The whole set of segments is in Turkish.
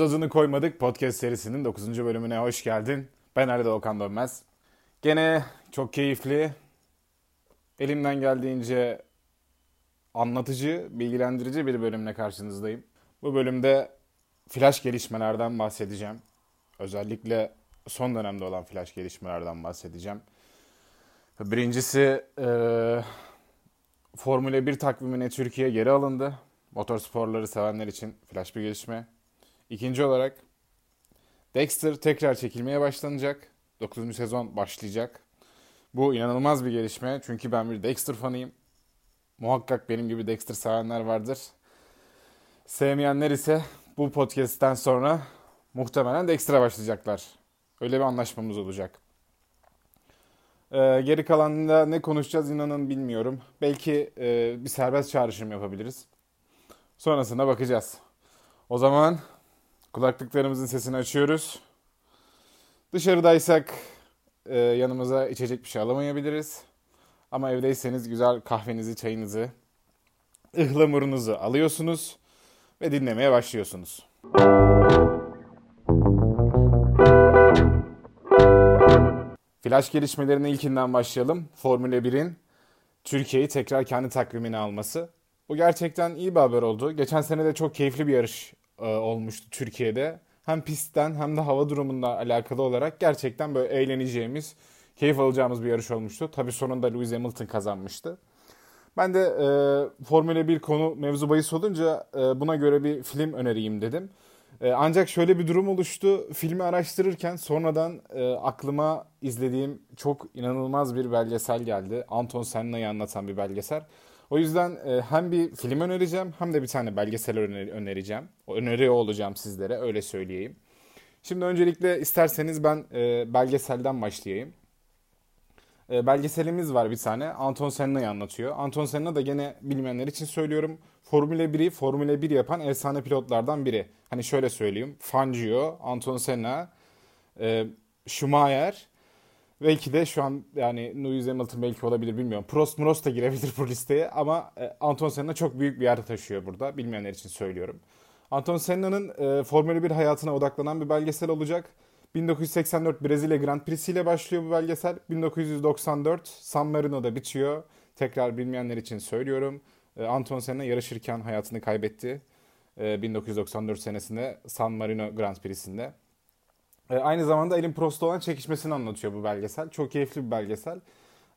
Adını Koymadık podcast serisinin 9. bölümüne hoş geldin. Ben Arada Okan Dönmez. Gene çok keyifli, elimden geldiğince anlatıcı, bilgilendirici bir bölümle karşınızdayım. Bu bölümde flash gelişmelerden bahsedeceğim. Özellikle son dönemde olan flash gelişmelerden bahsedeceğim. Birincisi e, Formula 1 takvimine Türkiye geri alındı. Motorsporları sevenler için flash bir gelişme. İkinci olarak Dexter tekrar çekilmeye başlanacak. 9. sezon başlayacak. Bu inanılmaz bir gelişme çünkü ben bir Dexter fanıyım. Muhakkak benim gibi Dexter sevenler vardır. Sevmeyenler ise bu podcast'ten sonra muhtemelen Dexter'a başlayacaklar. Öyle bir anlaşmamız olacak. Ee, geri kalanında ne konuşacağız inanın bilmiyorum. Belki e, bir serbest çağrışım yapabiliriz. Sonrasında bakacağız. O zaman kulaklıklarımızın sesini açıyoruz. Dışarıdaysak e, yanımıza içecek bir şey alamayabiliriz. Ama evdeyseniz güzel kahvenizi, çayınızı, ıhlamurunuzu alıyorsunuz ve dinlemeye başlıyorsunuz. Flash gelişmelerine ilkinden başlayalım. Formula 1'in Türkiye'yi tekrar kendi takvimine alması. Bu gerçekten iyi bir haber oldu. Geçen sene de çok keyifli bir yarış e, olmuştu Türkiye'de. Hem pistten hem de hava durumunda alakalı olarak gerçekten böyle eğleneceğimiz, keyif alacağımız bir yarış olmuştu. Tabii sonunda Lewis Hamilton kazanmıştı. Ben de e, Formula 1 konu mevzu bahis olunca e, buna göre bir film önereyim dedim. E, ancak şöyle bir durum oluştu. Filmi araştırırken sonradan e, aklıma izlediğim çok inanılmaz bir belgesel geldi. Anton Senna'yı anlatan bir belgesel. O yüzden e, hem bir film önereceğim hem de bir tane belgesel öner- önereceğim. Öneriyor olacağım sizlere öyle söyleyeyim. Şimdi öncelikle isterseniz ben e, belgeselden başlayayım. E, belgeselimiz var bir tane. Anton Senna'yı anlatıyor. Anton Senna da gene bilmeyenler için söylüyorum. Formula 1'i Formula 1 yapan efsane pilotlardan biri. Hani şöyle söyleyeyim. Fangio, Anton Senna, e, Schumacher, belki de şu an yani Lewis Hamilton belki olabilir bilmiyorum. Prost Muros da girebilir bu listeye ama e, Anton Senna çok büyük bir yer taşıyor burada. Bilmeyenler için söylüyorum. Anton Senna'nın e, Formula 1 hayatına odaklanan bir belgesel olacak. 1984 Brezilya Grand Prix ile başlıyor bu belgesel. 1994 San Marino'da bitiyor. Tekrar bilmeyenler için söylüyorum. E, Anton Senna yarışırken hayatını kaybetti. E, 1994 senesinde San Marino Grand Prix'sinde. E, aynı zamanda Elin Prost'ta olan çekişmesini anlatıyor bu belgesel. Çok keyifli bir belgesel.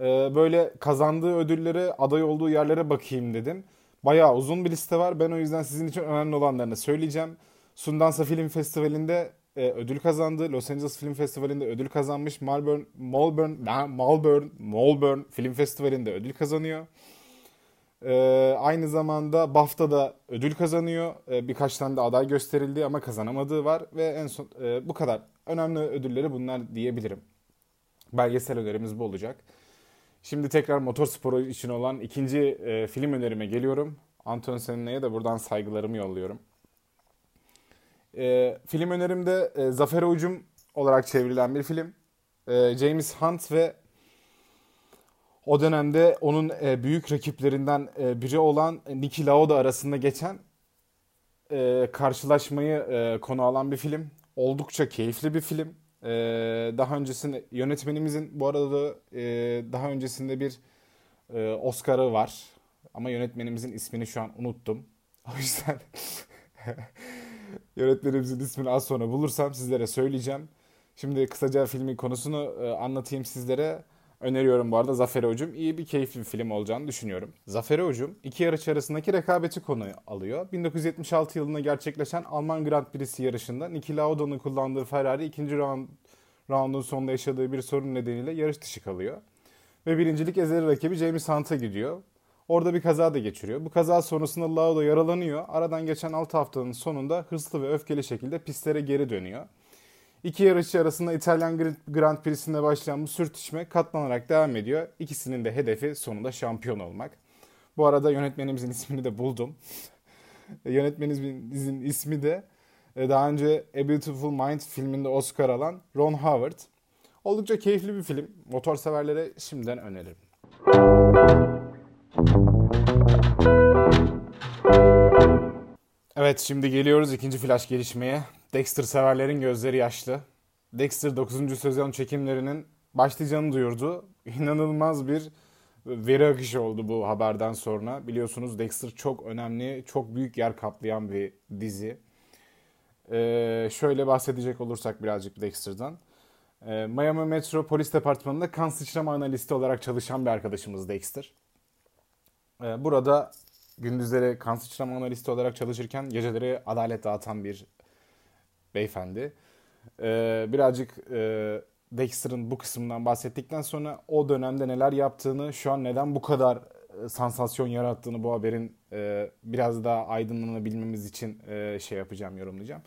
E, böyle kazandığı ödüllere, aday olduğu yerlere bakayım dedim. Bayağı uzun bir liste var. Ben o yüzden sizin için önemli olanlarını söyleyeceğim. Sundance Film Festivali'nde e, ödül kazandı. Los Angeles Film Festivali'nde ödül kazanmış. Melbourne, Melbourne, Melbourne, Melbourne Film Festivali'nde ödül kazanıyor. E, aynı zamanda BAFTA'da ödül kazanıyor. E, birkaç tane de aday gösterildi ama kazanamadığı var. Ve en son e, bu kadar. Önemli ödülleri bunlar diyebilirim. Belgesel önerimiz bu olacak. Şimdi tekrar motorsporu için olan ikinci e, film önerime geliyorum. Anton Senna'ya da buradan saygılarımı yolluyorum. E, film önerimde e, Zafer Ucum olarak çevrilen bir film. E, James Hunt ve o dönemde onun e, büyük rakiplerinden e, biri olan Niki Lauda arasında geçen e, karşılaşmayı e, konu alan bir film. Oldukça keyifli bir film. E, daha öncesinde yönetmenimizin bu arada e, daha öncesinde bir e, Oscar'ı var. Ama yönetmenimizin ismini şu an unuttum. O yüzden yönetmenimizin ismini az sonra bulursam sizlere söyleyeceğim. Şimdi kısaca filmin konusunu e, anlatayım sizlere. Öneriyorum bu arada Zafer Ucum. iyi bir keyifli bir film olacağını düşünüyorum. Zafer Ucum iki yarış arasındaki rekabeti konu alıyor. 1976 yılında gerçekleşen Alman Grand Prix'si yarışında Niki Lauda'nın kullandığı Ferrari ikinci round, roundun sonunda yaşadığı bir sorun nedeniyle yarış dışı kalıyor. Ve birincilik ezeli rakibi James Hunt'a gidiyor. Orada bir kaza da geçiriyor. Bu kaza sonrasında Lauda yaralanıyor. Aradan geçen 6 haftanın sonunda hırslı ve öfkeli şekilde pistlere geri dönüyor. İki yarışçı arasında İtalyan Grand Prix'sinde başlayan bu sürtüşme katlanarak devam ediyor. İkisinin de hedefi sonunda şampiyon olmak. Bu arada yönetmenimizin ismini de buldum. yönetmenimizin ismi de e, daha önce A Beautiful Mind filminde Oscar alan Ron Howard. Oldukça keyifli bir film. Motor severlere şimdiden öneririm. Evet şimdi geliyoruz ikinci flash gelişmeye. Dexter severlerin gözleri yaşlı. Dexter 9. sezon çekimlerinin başlayacağını duyurdu. İnanılmaz bir veri akışı oldu bu haberden sonra. Biliyorsunuz Dexter çok önemli, çok büyük yer kaplayan bir dizi. Ee, şöyle bahsedecek olursak birazcık Dexter'dan. Ee, Miami Metro Polis Departmanı'nda kan sıçrama analisti olarak çalışan bir arkadaşımız Dexter. Ee, burada gündüzleri kan sıçrama analisti olarak çalışırken geceleri adalet dağıtan bir beyefendi. Ee, birazcık e, Dexter'ın bu kısmından bahsettikten sonra o dönemde neler yaptığını, şu an neden bu kadar e, sansasyon yarattığını bu haberin e, biraz daha aydınlanabilmemiz için e, şey yapacağım, yorumlayacağım.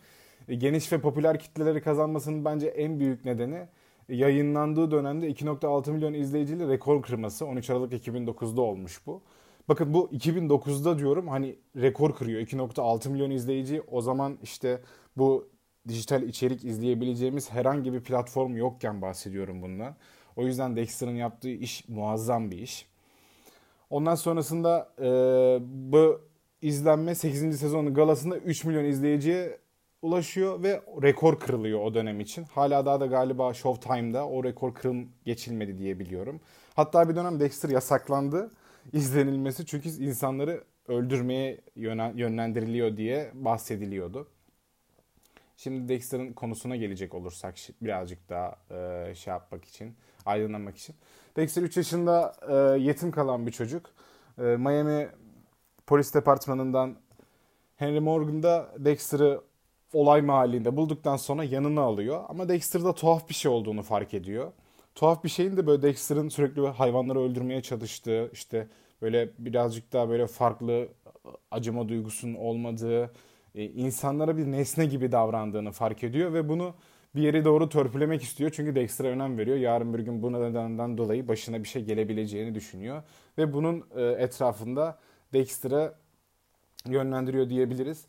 E, geniş ve popüler kitleleri kazanmasının bence en büyük nedeni yayınlandığı dönemde 2.6 milyon izleyiciyle rekor kırması. 13 Aralık 2009'da olmuş bu. Bakın bu 2009'da diyorum hani rekor kırıyor. 2.6 milyon izleyici o zaman işte bu dijital içerik izleyebileceğimiz herhangi bir platform yokken bahsediyorum bundan. O yüzden Dexter'ın yaptığı iş muazzam bir iş. Ondan sonrasında e, bu izlenme 8. sezonun galasında 3 milyon izleyiciye ulaşıyor ve rekor kırılıyor o dönem için. Hala daha da galiba Showtime'da o rekor kırım geçilmedi diye biliyorum. Hatta bir dönem Dexter yasaklandı izlenilmesi çünkü insanları öldürmeye yönlendiriliyor diye bahsediliyordu. Şimdi Dexter'ın konusuna gelecek olursak birazcık daha e, şey yapmak için, aydınlanmak için. Dexter 3 yaşında e, yetim kalan bir çocuk. E, Miami polis departmanından Henry Morgan da Dexter'ı olay mahallinde bulduktan sonra yanına alıyor. Ama Dexter'da tuhaf bir şey olduğunu fark ediyor. Tuhaf bir şeyin de böyle Dexter'ın sürekli hayvanları öldürmeye çalıştığı, işte böyle birazcık daha böyle farklı acıma duygusunun olmadığı, insanlara bir nesne gibi davrandığını fark ediyor ve bunu bir yere doğru törpülemek istiyor. Çünkü Dexter'a önem veriyor. Yarın bir gün bu nedenden dolayı başına bir şey gelebileceğini düşünüyor. Ve bunun e, etrafında Dexter'a yönlendiriyor diyebiliriz.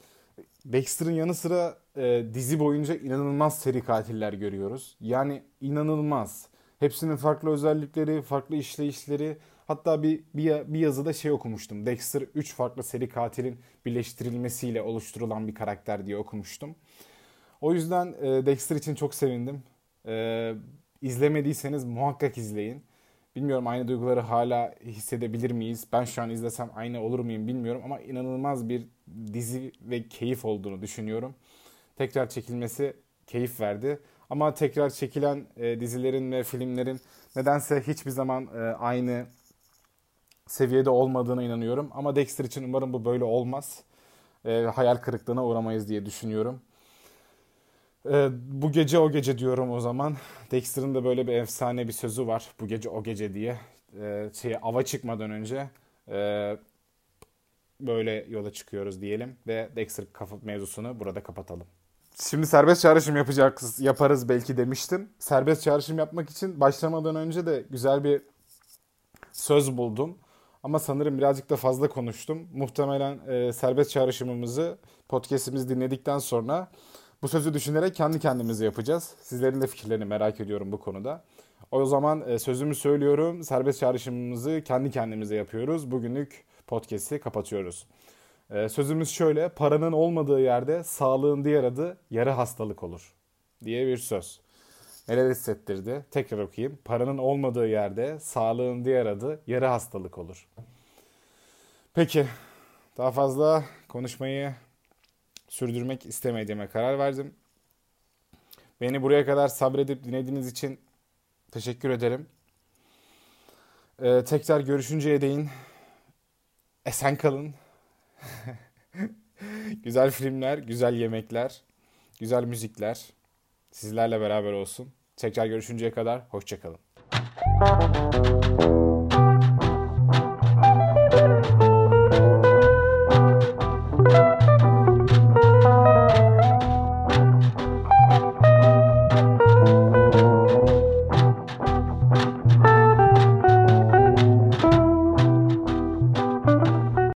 Dexter'ın yanı sıra e, dizi boyunca inanılmaz seri katiller görüyoruz. Yani inanılmaz. Hepsinin farklı özellikleri, farklı işleyişleri. Hatta bir, bir, bir yazıda şey okumuştum. Dexter 3 farklı seri katilin birleştirilmesiyle oluşturulan bir karakter diye okumuştum. O yüzden e, Dexter için çok sevindim. E, izlemediyseniz muhakkak izleyin. Bilmiyorum aynı duyguları hala hissedebilir miyiz? Ben şu an izlesem aynı olur muyum bilmiyorum ama inanılmaz bir dizi ve keyif olduğunu düşünüyorum. Tekrar çekilmesi keyif verdi. Ama tekrar çekilen e, dizilerin ve filmlerin nedense hiçbir zaman e, aynı seviyede olmadığına inanıyorum. Ama Dexter için umarım bu böyle olmaz. E, hayal kırıklığına uğramayız diye düşünüyorum. E, bu gece o gece diyorum o zaman. Dexter'ın da böyle bir efsane bir sözü var. Bu gece o gece diye. E, şey, ava çıkmadan önce e, böyle yola çıkıyoruz diyelim. Ve Dexter mevzusunu burada kapatalım. Şimdi serbest çağrışım yapacağız, yaparız belki demiştim. Serbest çağrışım yapmak için başlamadan önce de güzel bir söz buldum. Ama sanırım birazcık da fazla konuştum. Muhtemelen e, serbest çağrışımımızı podcast'imizi dinledikten sonra bu sözü düşünerek kendi kendimize yapacağız. Sizlerin de fikirlerini merak ediyorum bu konuda. O zaman e, sözümü söylüyorum. Serbest çağrışımımızı kendi kendimize yapıyoruz. Bugünlük podcast'i kapatıyoruz. E, sözümüz şöyle. Paranın olmadığı yerde sağlığın diğer adı yarı hastalık olur. Diye bir söz. Neler hissettirdi? Tekrar okuyayım. Paranın olmadığı yerde sağlığın diğer adı yarı hastalık olur. Peki. Daha fazla konuşmayı sürdürmek istemediğime karar verdim. Beni buraya kadar sabredip dinlediğiniz için teşekkür ederim. Ee, tekrar görüşünceye değin esen kalın. güzel filmler, güzel yemekler, güzel müzikler sizlerle beraber olsun. Tekrar görüşünceye kadar hoşçakalın.